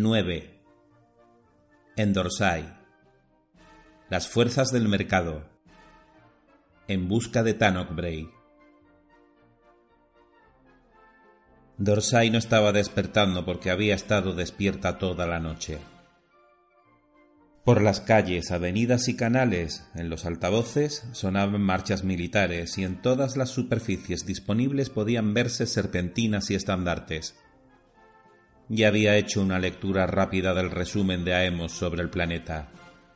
9. En Dorsai. Las fuerzas del mercado. En busca de Tannock Bray. Dorsai no estaba despertando porque había estado despierta toda la noche. Por las calles, avenidas y canales, en los altavoces, sonaban marchas militares y en todas las superficies disponibles podían verse serpentinas y estandartes. Ya había hecho una lectura rápida del resumen de Aemos sobre el planeta.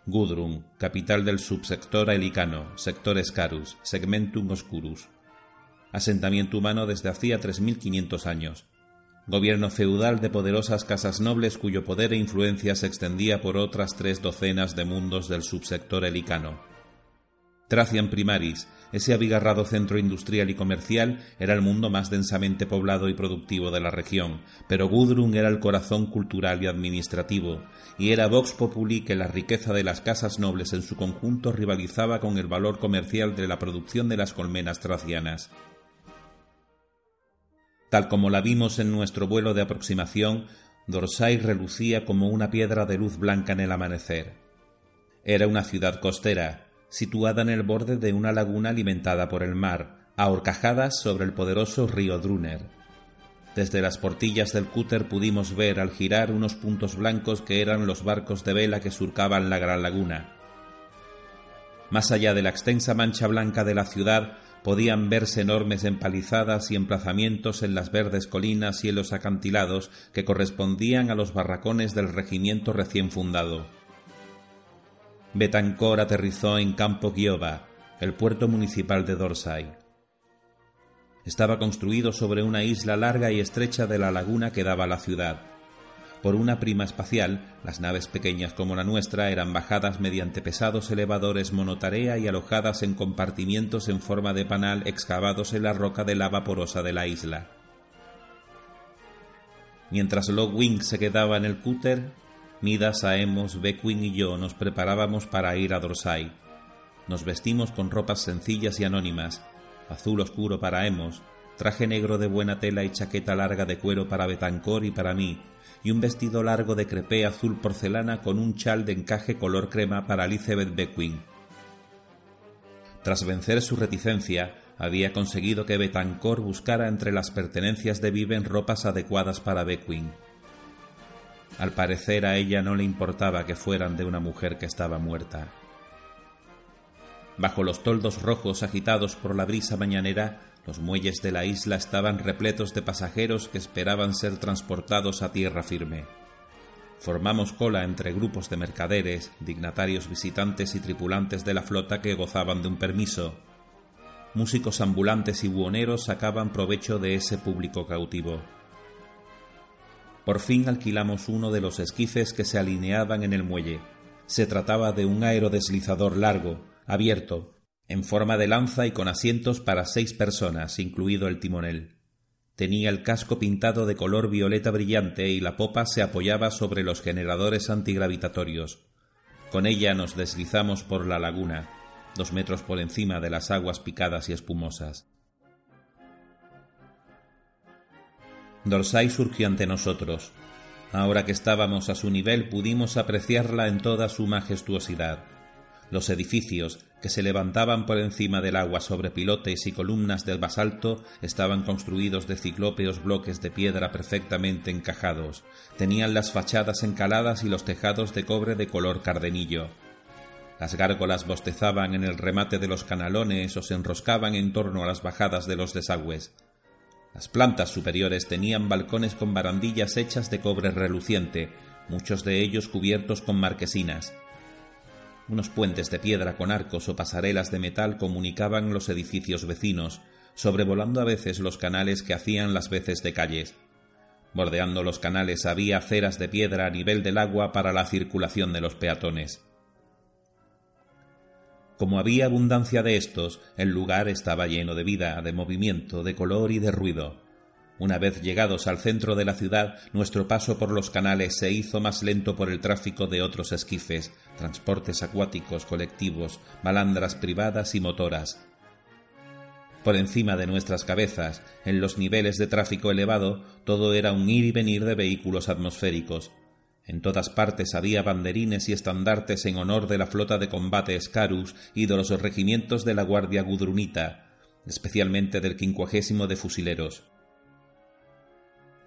Gudrun, capital del subsector Aelicano, sector Escarus, segmentum Oscurus. Asentamiento humano desde hacía 3.500 años. Gobierno feudal de poderosas casas nobles cuyo poder e influencia se extendía por otras tres docenas de mundos del subsector helicano. Tracian Primaris, ese abigarrado centro industrial y comercial era el mundo más densamente poblado y productivo de la región, pero Gudrun era el corazón cultural y administrativo, y era Vox Populi que la riqueza de las casas nobles en su conjunto rivalizaba con el valor comercial de la producción de las colmenas tracianas. Tal como la vimos en nuestro vuelo de aproximación, Dorsai relucía como una piedra de luz blanca en el amanecer. Era una ciudad costera, situada en el borde de una laguna alimentada por el mar, a sobre el poderoso río Drunner. Desde las portillas del cúter pudimos ver al girar unos puntos blancos que eran los barcos de vela que surcaban la gran laguna. Más allá de la extensa mancha blanca de la ciudad podían verse enormes empalizadas y emplazamientos en las verdes colinas y en los acantilados que correspondían a los barracones del regimiento recién fundado. Betancor aterrizó en Campo Gioba, el puerto municipal de Dorsai. Estaba construido sobre una isla larga y estrecha de la laguna que daba a la ciudad. Por una prima espacial, las naves pequeñas como la nuestra eran bajadas mediante pesados elevadores monotarea y alojadas en compartimientos en forma de panal excavados en la roca de lava porosa de la isla. Mientras Logwing se quedaba en el cúter, Midas, Aemos, Beckwin y yo nos preparábamos para ir a Dorsai. Nos vestimos con ropas sencillas y anónimas, azul oscuro para Aemos, traje negro de buena tela y chaqueta larga de cuero para Betancor y para mí, y un vestido largo de crepé azul porcelana con un chal de encaje color crema para Elizabeth Beckwin. Tras vencer su reticencia, había conseguido que Betancor buscara entre las pertenencias de Viven ropas adecuadas para Beckwin. Al parecer a ella no le importaba que fueran de una mujer que estaba muerta. Bajo los toldos rojos agitados por la brisa mañanera, los muelles de la isla estaban repletos de pasajeros que esperaban ser transportados a tierra firme. Formamos cola entre grupos de mercaderes, dignatarios visitantes y tripulantes de la flota que gozaban de un permiso. Músicos ambulantes y buhoneros sacaban provecho de ese público cautivo. Por fin alquilamos uno de los esquifes que se alineaban en el muelle. Se trataba de un aerodeslizador largo, abierto, en forma de lanza y con asientos para seis personas, incluido el timonel. Tenía el casco pintado de color violeta brillante y la popa se apoyaba sobre los generadores antigravitatorios. Con ella nos deslizamos por la laguna, dos metros por encima de las aguas picadas y espumosas. Dorsai surgió ante nosotros. Ahora que estábamos a su nivel pudimos apreciarla en toda su majestuosidad. Los edificios, que se levantaban por encima del agua sobre pilotes y columnas del basalto, estaban construidos de ciclópeos bloques de piedra perfectamente encajados. Tenían las fachadas encaladas y los tejados de cobre de color cardenillo. Las gárgolas bostezaban en el remate de los canalones o se enroscaban en torno a las bajadas de los desagües. Las plantas superiores tenían balcones con barandillas hechas de cobre reluciente, muchos de ellos cubiertos con marquesinas. Unos puentes de piedra con arcos o pasarelas de metal comunicaban los edificios vecinos, sobrevolando a veces los canales que hacían las veces de calles. Bordeando los canales había aceras de piedra a nivel del agua para la circulación de los peatones. Como había abundancia de estos, el lugar estaba lleno de vida, de movimiento, de color y de ruido. Una vez llegados al centro de la ciudad, nuestro paso por los canales se hizo más lento por el tráfico de otros esquifes, transportes acuáticos colectivos, malandras privadas y motoras. Por encima de nuestras cabezas, en los niveles de tráfico elevado, todo era un ir y venir de vehículos atmosféricos. En todas partes había banderines y estandartes en honor de la flota de combate Scarus y de los regimientos de la Guardia Gudrunita, especialmente del quincuagésimo de fusileros.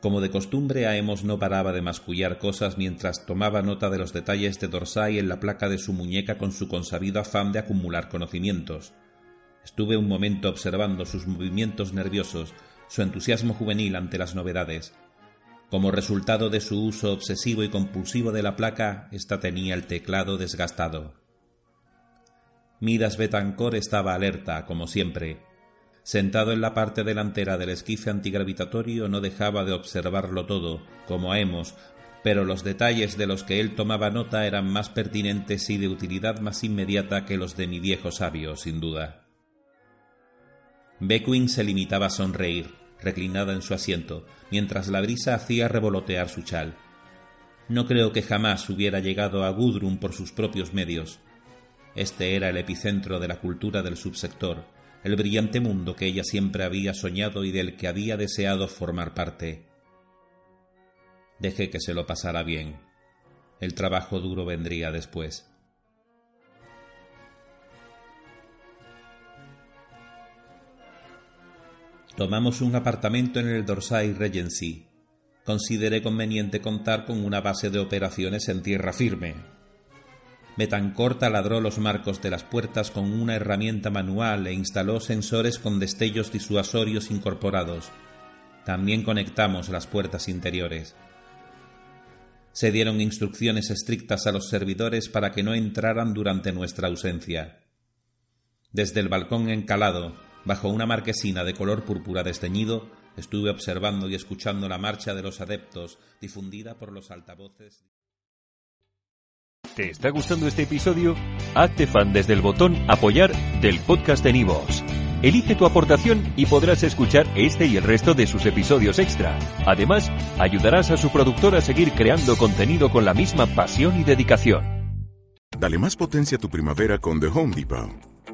Como de costumbre, Aemos no paraba de mascullar cosas mientras tomaba nota de los detalles de Dorsai en la placa de su muñeca con su consabido afán de acumular conocimientos. Estuve un momento observando sus movimientos nerviosos, su entusiasmo juvenil ante las novedades. Como resultado de su uso obsesivo y compulsivo de la placa, ésta tenía el teclado desgastado. Midas Betancor estaba alerta, como siempre, Sentado en la parte delantera del esquife antigravitatorio no dejaba de observarlo todo, como a Hemos, pero los detalles de los que él tomaba nota eran más pertinentes y de utilidad más inmediata que los de mi viejo sabio, sin duda. Beckwin se limitaba a sonreír, reclinada en su asiento, mientras la brisa hacía revolotear su chal. No creo que jamás hubiera llegado a Gudrun por sus propios medios. Este era el epicentro de la cultura del subsector, el brillante mundo que ella siempre había soñado y del que había deseado formar parte. Dejé que se lo pasara bien. El trabajo duro vendría después. Tomamos un apartamento en el Dorsai Regency. Consideré conveniente contar con una base de operaciones en tierra firme, Betancourt taladró los marcos de las puertas con una herramienta manual e instaló sensores con destellos disuasorios incorporados. También conectamos las puertas interiores. Se dieron instrucciones estrictas a los servidores para que no entraran durante nuestra ausencia. Desde el balcón encalado, bajo una marquesina de color púrpura desteñido, estuve observando y escuchando la marcha de los adeptos difundida por los altavoces. ¿Te está gustando este episodio? Hazte fan desde el botón Apoyar del podcast de Nivos. Elige tu aportación y podrás escuchar este y el resto de sus episodios extra. Además, ayudarás a su productor a seguir creando contenido con la misma pasión y dedicación. Dale más potencia a tu primavera con The Home Depot.